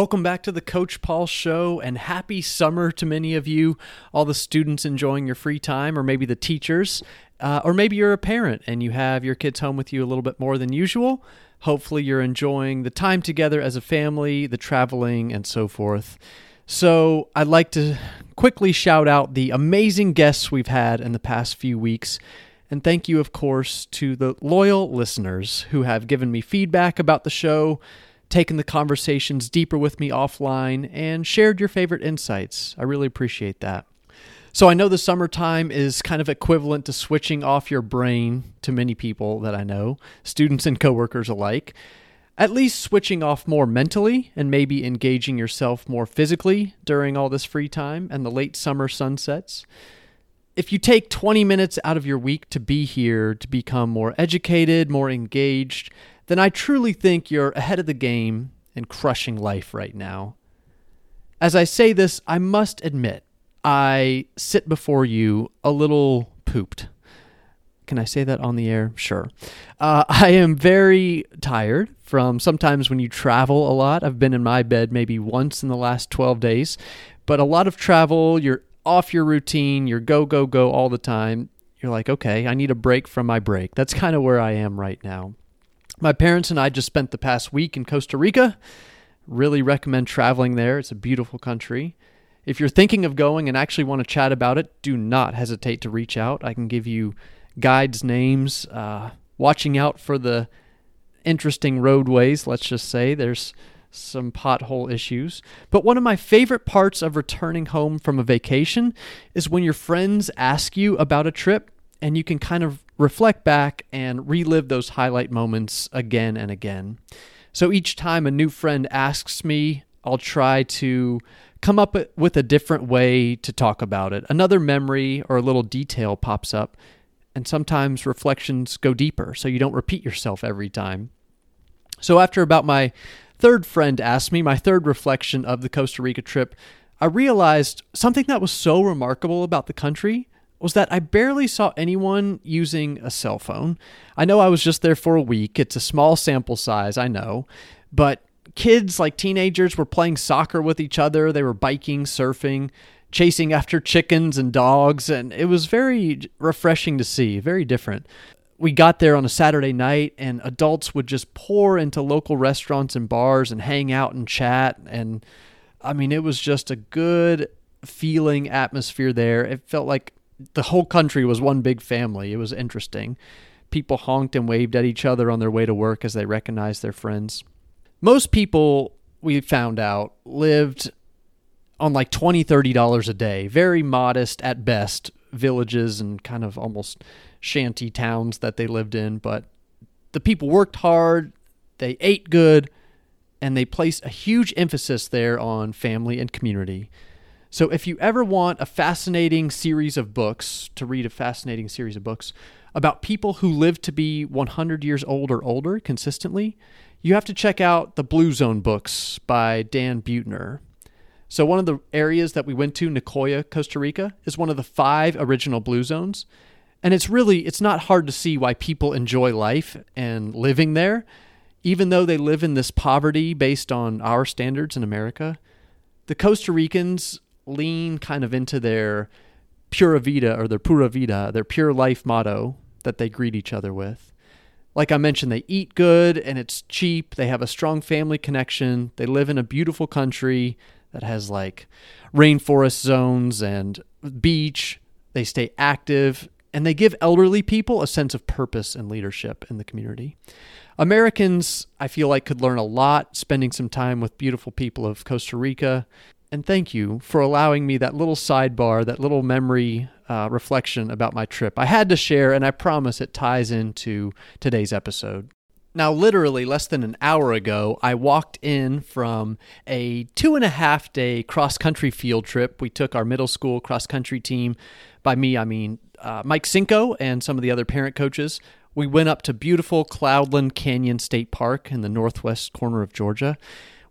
Welcome back to the Coach Paul Show and happy summer to many of you, all the students enjoying your free time, or maybe the teachers, uh, or maybe you're a parent and you have your kids home with you a little bit more than usual. Hopefully, you're enjoying the time together as a family, the traveling, and so forth. So, I'd like to quickly shout out the amazing guests we've had in the past few weeks. And thank you, of course, to the loyal listeners who have given me feedback about the show, taken the conversations deeper with me offline, and shared your favorite insights. I really appreciate that. So I know the summertime is kind of equivalent to switching off your brain to many people that I know, students and coworkers alike. At least switching off more mentally and maybe engaging yourself more physically during all this free time and the late summer sunsets. If you take 20 minutes out of your week to be here to become more educated, more engaged, then I truly think you're ahead of the game and crushing life right now. As I say this, I must admit, I sit before you a little pooped. Can I say that on the air? Sure. Uh, I am very tired from sometimes when you travel a lot. I've been in my bed maybe once in the last 12 days, but a lot of travel, you're off your routine, you're go, go, go all the time. You're like, okay, I need a break from my break. That's kind of where I am right now. My parents and I just spent the past week in Costa Rica. Really recommend traveling there. It's a beautiful country. If you're thinking of going and actually want to chat about it, do not hesitate to reach out. I can give you guides' names, uh, watching out for the interesting roadways, let's just say. There's some pothole issues. But one of my favorite parts of returning home from a vacation is when your friends ask you about a trip and you can kind of reflect back and relive those highlight moments again and again. So each time a new friend asks me, I'll try to come up with a different way to talk about it. Another memory or a little detail pops up, and sometimes reflections go deeper so you don't repeat yourself every time. So, after about my third friend asked me, my third reflection of the Costa Rica trip, I realized something that was so remarkable about the country was that I barely saw anyone using a cell phone. I know I was just there for a week. It's a small sample size, I know, but kids, like teenagers, were playing soccer with each other. They were biking, surfing, chasing after chickens and dogs, and it was very refreshing to see, very different. We got there on a Saturday night, and adults would just pour into local restaurants and bars and hang out and chat. And I mean, it was just a good feeling atmosphere there. It felt like the whole country was one big family. It was interesting. People honked and waved at each other on their way to work as they recognized their friends most people we found out lived on like 20 30 dollars a day very modest at best villages and kind of almost shanty towns that they lived in but the people worked hard they ate good and they placed a huge emphasis there on family and community so if you ever want a fascinating series of books to read a fascinating series of books about people who live to be 100 years old or older consistently you have to check out the Blue Zone books by Dan Buettner. So, one of the areas that we went to, Nicoya, Costa Rica, is one of the five original Blue Zones. And it's really, it's not hard to see why people enjoy life and living there, even though they live in this poverty based on our standards in America. The Costa Ricans lean kind of into their pura vida or their pura vida, their pure life motto that they greet each other with like I mentioned, they eat good and it's cheap. They have a strong family connection. They live in a beautiful country that has like rainforest zones and beach. They stay active and they give elderly people a sense of purpose and leadership in the community. Americans, I feel like, could learn a lot spending some time with beautiful people of Costa Rica. And thank you for allowing me that little sidebar, that little memory uh, reflection about my trip. I had to share, and I promise it ties into today's episode. Now, literally less than an hour ago, I walked in from a two and a half day cross country field trip. We took our middle school cross country team. By me, I mean uh, Mike Cinco and some of the other parent coaches. We went up to beautiful Cloudland Canyon State Park in the northwest corner of Georgia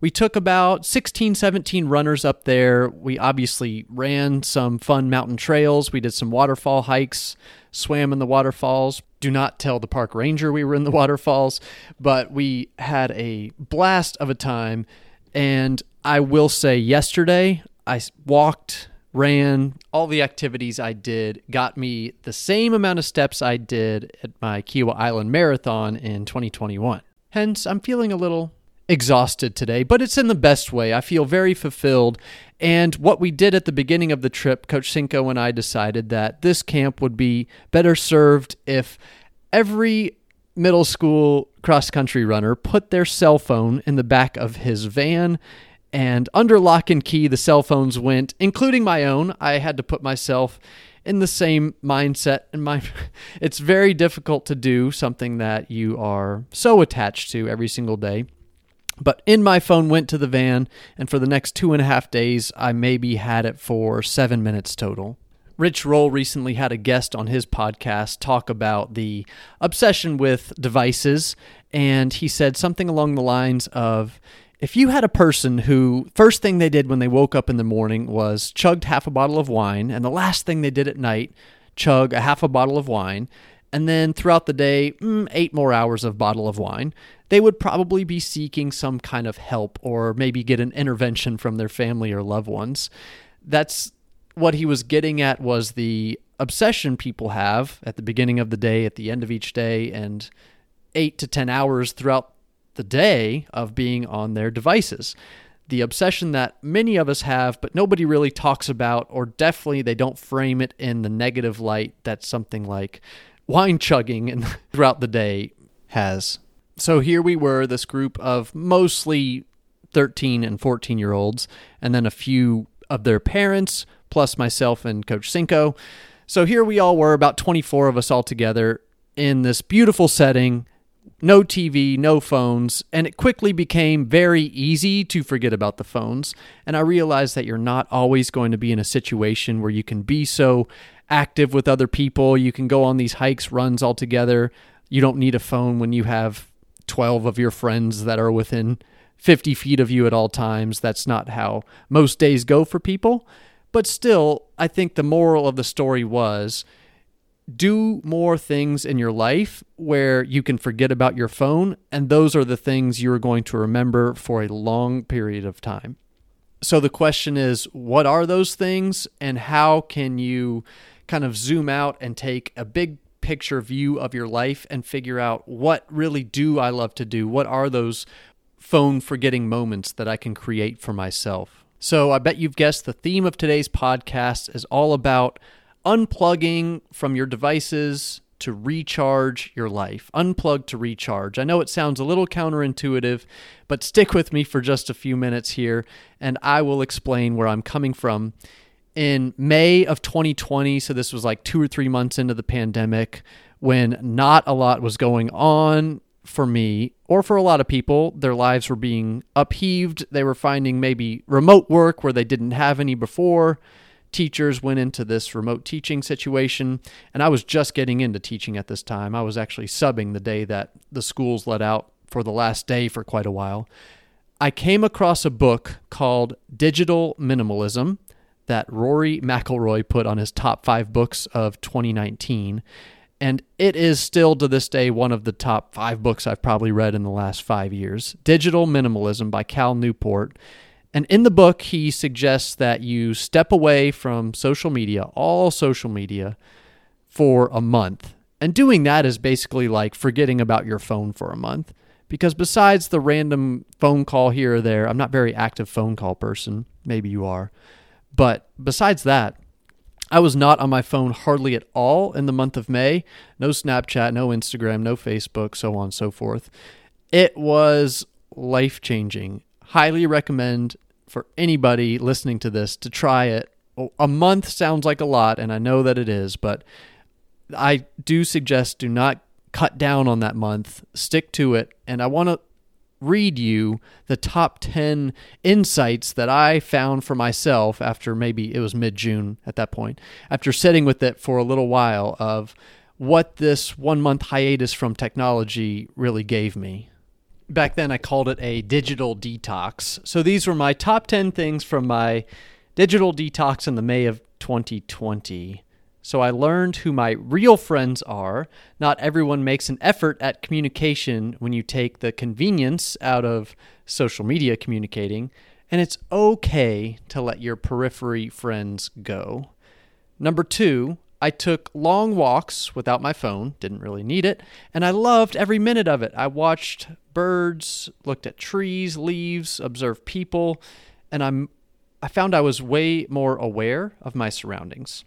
we took about 16, 17 runners up there. We obviously ran some fun mountain trails. We did some waterfall hikes, swam in the waterfalls. Do not tell the park ranger we were in the waterfalls, but we had a blast of a time. And I will say yesterday I walked, ran, all the activities I did got me the same amount of steps I did at my Kiawah Island Marathon in 2021. Hence, I'm feeling a little exhausted today, but it's in the best way. I feel very fulfilled. And what we did at the beginning of the trip, Coach Cinco and I decided that this camp would be better served if every middle school cross country runner put their cell phone in the back of his van and under lock and key the cell phones went including my own i had to put myself in the same mindset and my it's very difficult to do something that you are so attached to every single day but in my phone went to the van and for the next two and a half days i maybe had it for seven minutes total. Rich Roll recently had a guest on his podcast talk about the obsession with devices, and he said something along the lines of if you had a person who first thing they did when they woke up in the morning was chugged half a bottle of wine, and the last thing they did at night, chug a half a bottle of wine, and then throughout the day, mm, eight more hours of bottle of wine, they would probably be seeking some kind of help or maybe get an intervention from their family or loved ones. That's what he was getting at was the obsession people have at the beginning of the day, at the end of each day, and eight to 10 hours throughout the day of being on their devices. The obsession that many of us have, but nobody really talks about, or definitely they don't frame it in the negative light that something like wine chugging and throughout the day has. So here we were, this group of mostly 13 and 14 year olds, and then a few of their parents plus myself and Coach Cinco. So here we all were, about 24 of us all together in this beautiful setting, no TV, no phones, and it quickly became very easy to forget about the phones. And I realized that you're not always going to be in a situation where you can be so active with other people. You can go on these hikes, runs all together. You don't need a phone when you have 12 of your friends that are within 50 feet of you at all times. That's not how most days go for people. But still, I think the moral of the story was do more things in your life where you can forget about your phone, and those are the things you're going to remember for a long period of time. So the question is, what are those things, and how can you kind of zoom out and take a big picture view of your life and figure out what really do I love to do? What are those phone forgetting moments that I can create for myself? So I bet you've guessed the theme of today's podcast is all about unplugging from your devices to recharge your life. Unplug to recharge. I know it sounds a little counterintuitive, but stick with me for just a few minutes here and I will explain where I'm coming from. In May of 2020, so this was like two or three months into the pandemic, when not a lot was going on for me or for a lot of people, their lives were being upheaved. They were finding maybe remote work where they didn't have any before. Teachers went into this remote teaching situation, and I was just getting into teaching at this time. I was actually subbing the day that the schools let out for the last day for quite a while. I came across a book called Digital Minimalism that Rory McIlroy put on his top five books of 2019 and it is still to this day one of the top five books I've probably read in the last five years Digital Minimalism by Cal Newport. And in the book, he suggests that you step away from social media, all social media, for a month. And doing that is basically like forgetting about your phone for a month. Because besides the random phone call here or there, I'm not very active phone call person. Maybe you are. But besides that, I was not on my phone hardly at all in the month of May. No Snapchat, no Instagram, no Facebook, so on and so forth. It was life changing. Highly recommend for anybody listening to this to try it. A month sounds like a lot, and I know that it is, but I do suggest do not cut down on that month. Stick to it. And I want to read you the top 10 insights that I found for myself after maybe it was mid June at that point, after sitting with it for a little while of what this one month hiatus from technology really gave me. Back then, I called it a digital detox. So these were my top 10 things from my digital detox in the May of 2020. So I learned who my real friends are. Not everyone makes an effort at communication when you take the convenience out of social media communicating. and it's okay to let your periphery friends go. Number two, I took long walks without my phone, didn't really need it, and I loved every minute of it. I watched birds, looked at trees, leaves, observed people, and I'm I found I was way more aware of my surroundings.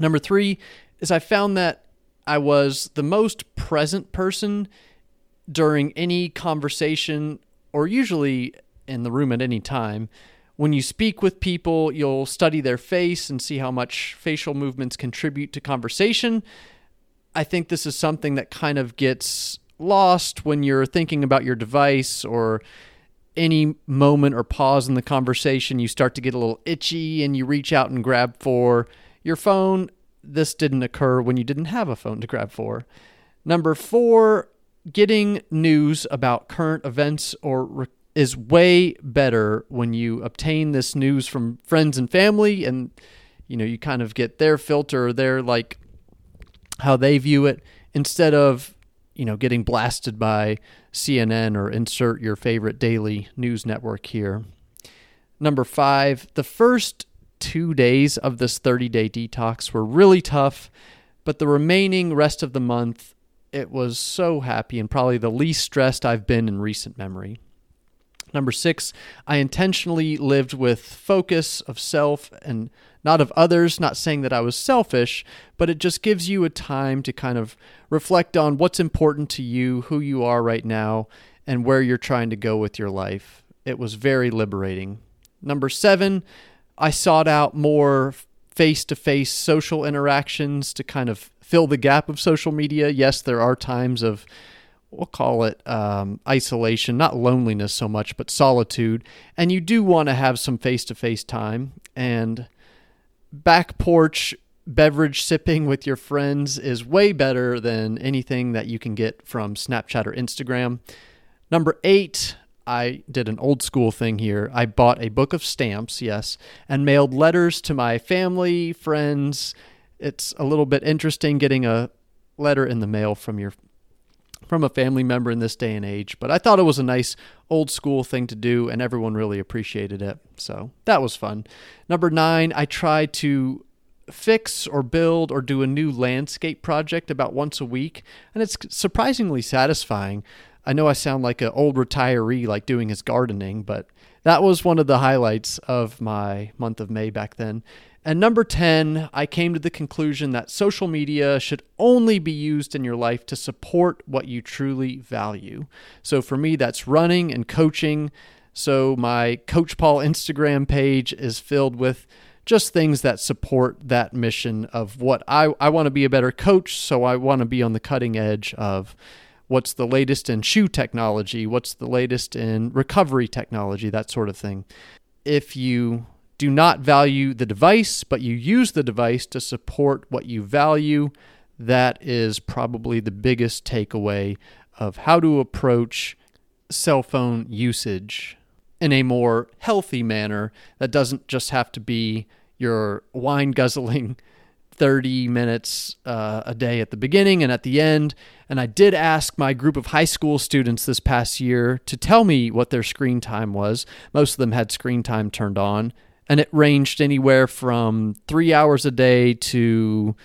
Number 3 is I found that I was the most present person during any conversation or usually in the room at any time when you speak with people, you'll study their face and see how much facial movements contribute to conversation. I think this is something that kind of gets lost when you're thinking about your device or any moment or pause in the conversation. You start to get a little itchy and you reach out and grab for your phone. This didn't occur when you didn't have a phone to grab for. Number four, getting news about current events or is way better when you obtain this news from friends and family and you know you kind of get their filter their like how they view it instead of you know getting blasted by CNN or insert your favorite daily news network here. Number 5, the first 2 days of this 30-day detox were really tough, but the remaining rest of the month it was so happy and probably the least stressed I've been in recent memory. Number six, I intentionally lived with focus of self and not of others. Not saying that I was selfish, but it just gives you a time to kind of reflect on what's important to you, who you are right now, and where you're trying to go with your life. It was very liberating. Number seven, I sought out more face to face social interactions to kind of fill the gap of social media. Yes, there are times of we'll call it um, isolation, not loneliness so much, but solitude. And you do want to have some face to face time. And back porch beverage sipping with your friends is way better than anything that you can get from Snapchat or Instagram. Number eight, I did an old school thing here. I bought a book of stamps, yes, and mailed letters to my family, friends. It's a little bit interesting getting a letter in the mail from your from a family member in this day and age. But I thought it was a nice old school thing to do, and everyone really appreciated it. So that was fun. Number nine, I tried to fix or build or do a new landscape project about once a week, and it's surprisingly satisfying. I know I sound like an old retiree, like doing his gardening, but that was one of the highlights of my month of May back then. And number 10, I came to the conclusion that social media should only be used in your life to support what you truly value. So for me, that's running and coaching. So my Coach Paul Instagram page is filled with just things that support that mission of what I, I want to be a better coach. So I want to be on the cutting edge of what's the latest in shoe technology, what's the latest in recovery technology, that sort of thing. If you do not value the device, but you use the device to support what you value, that is probably the biggest takeaway of how to approach cell phone usage in a more healthy manner that doesn't just have to be your wine guzzling 30 minutes uh, a day at the beginning and at the end. And I did ask my group of high school students this past year to tell me what their screen time was. Most of them had screen time turned on and it ranged anywhere from three hours a day to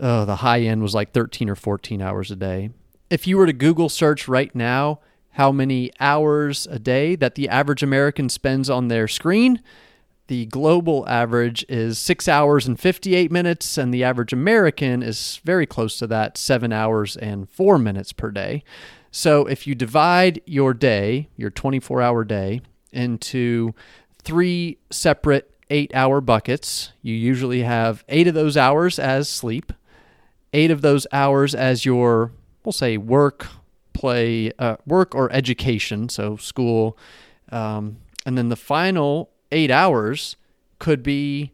uh, the high end was like 13 or 14 hours a day. If you were to Google search right now how many hours a day that the average American spends on their screen, the global average is six hours and 58 minutes, and the average American is very close to that, seven hours and four minutes per day. So if you divide your day, your 24 hour day, into three separate eight hour buckets. You usually have eight of those hours as sleep, eight of those hours as your, we'll say, work, play, uh, work or education, so school. Um, and then the final eight hours could be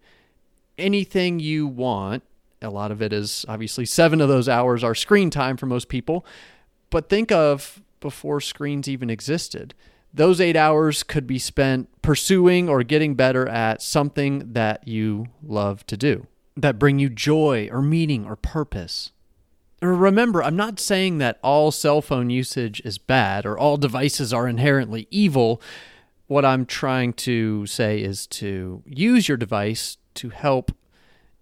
anything you want. A lot of it is obviously seven of those hours are screen time for most people. But think of before screens even existed those eight hours could be spent pursuing or getting better at something that you love to do that bring you joy or meaning or purpose. Remember, I'm not saying that all cell phone usage is bad or all devices are inherently evil. What I'm trying to say is to use your device to help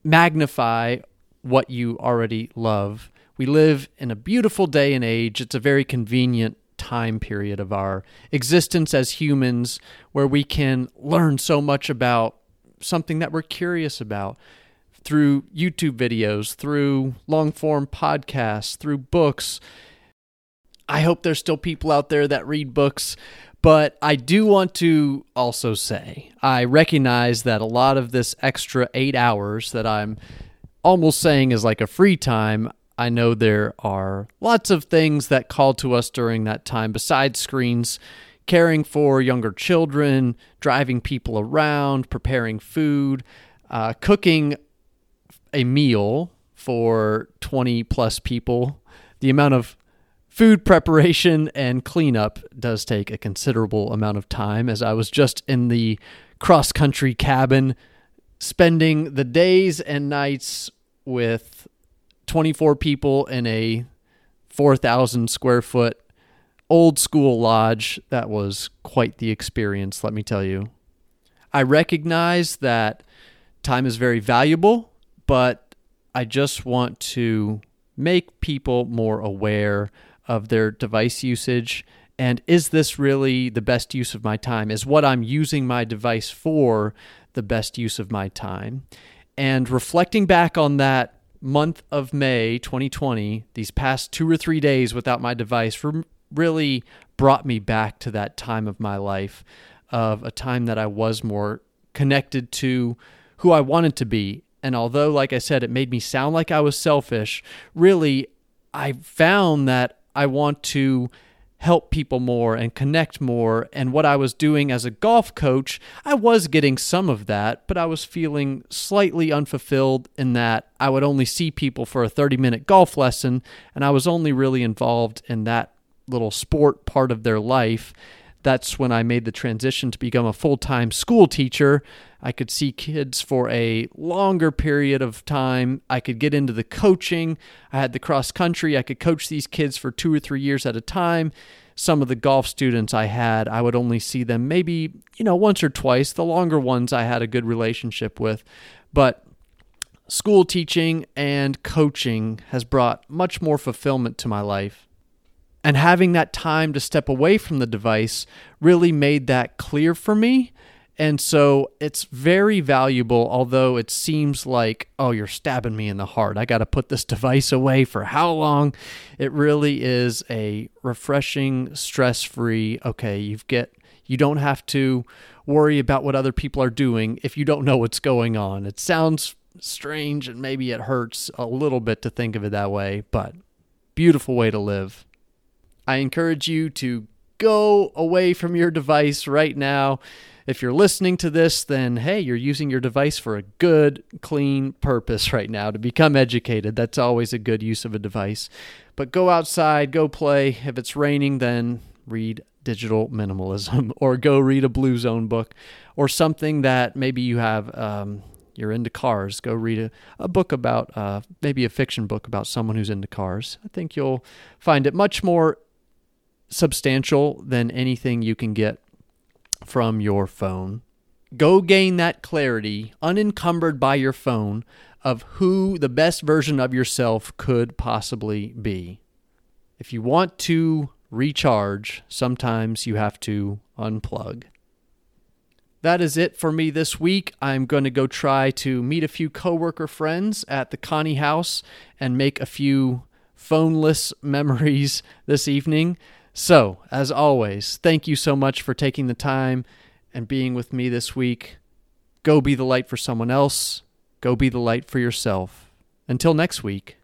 magnify what you already love. We live in a beautiful day and age. It's a very convenient time period of our existence as humans where we can learn so much about something that we're curious about through YouTube videos, through long form podcasts, through books. I hope there's still people out there that read books, but I do want to also say I recognize that a lot of this extra eight hours that I'm almost saying is like a free time. I know there are lots of things that call to us during that time besides screens caring for younger children, driving people around, preparing food, uh, cooking a meal for 20 plus people, the amount of food preparation and cleanup does take a considerable amount of time. As I was just in the cross country cabin, spending the days and nights with 24 people in a 4,000 square foot old school lodge. That was quite the experience, let me tell you. I recognize that time is very valuable but I just want to make people more aware of their device usage and is this really the best use of my time? Is what I'm using my device for the best use of my time? And reflecting back on that month of May 2020, these past two or three days without my device really brought me back to that time of my life of a time that I was more connected to who I wanted to be and although, like I said, it made me sound like I was selfish, really, I found that I want to help people more and connect more. And what I was doing as a golf coach, I was getting some of that, but I was feeling slightly unfulfilled in that I would only see people for a 30 minute golf lesson, and I was only really involved in that little sport part of their life. That's when I made the transition to become a full time school teacher I could see kids for a longer period of time. I could get into the coaching. I had the cross country. I could coach these kids for two or three years at a time. Some of the golf students I had, I would only see them maybe, you know, once or twice. The longer ones I had a good relationship with. But school teaching and coaching has brought much more fulfillment to my life. And having that time to step away from the device really made that clear for me and so it's very valuable, although it seems like, oh, you're stabbing me in the heart. I got to put this device away for how long? It really is a refreshing, stress free, okay, you get, you don't have to worry about what other people are doing if you don't know what's going on. It sounds strange and maybe it hurts a little bit to think of it that way, but beautiful way to live. I encourage you to go away from your device right now if you're listening to this, then hey, you're using your device for a good, clean purpose right now to become educated. That's always a good use of a device. But go outside, go play. If it's raining, then read digital minimalism or go read a Blue Zone book or something that maybe you have. Um, you're into cars, go read a, a book about uh, maybe a fiction book about someone who's into cars. I think you'll find it much more substantial than anything you can get from your phone. Go gain that clarity, unencumbered by your phone, of who the best version of yourself could possibly be. If you want to recharge, sometimes you have to unplug. That is it for me this week. I'm going to go try to meet a few coworker friends at the Connie House and make a few phoneless memories this evening. So, as always, thank you so much for taking the time and being with me this week. Go be the light for someone else. Go be the light for yourself. Until next week.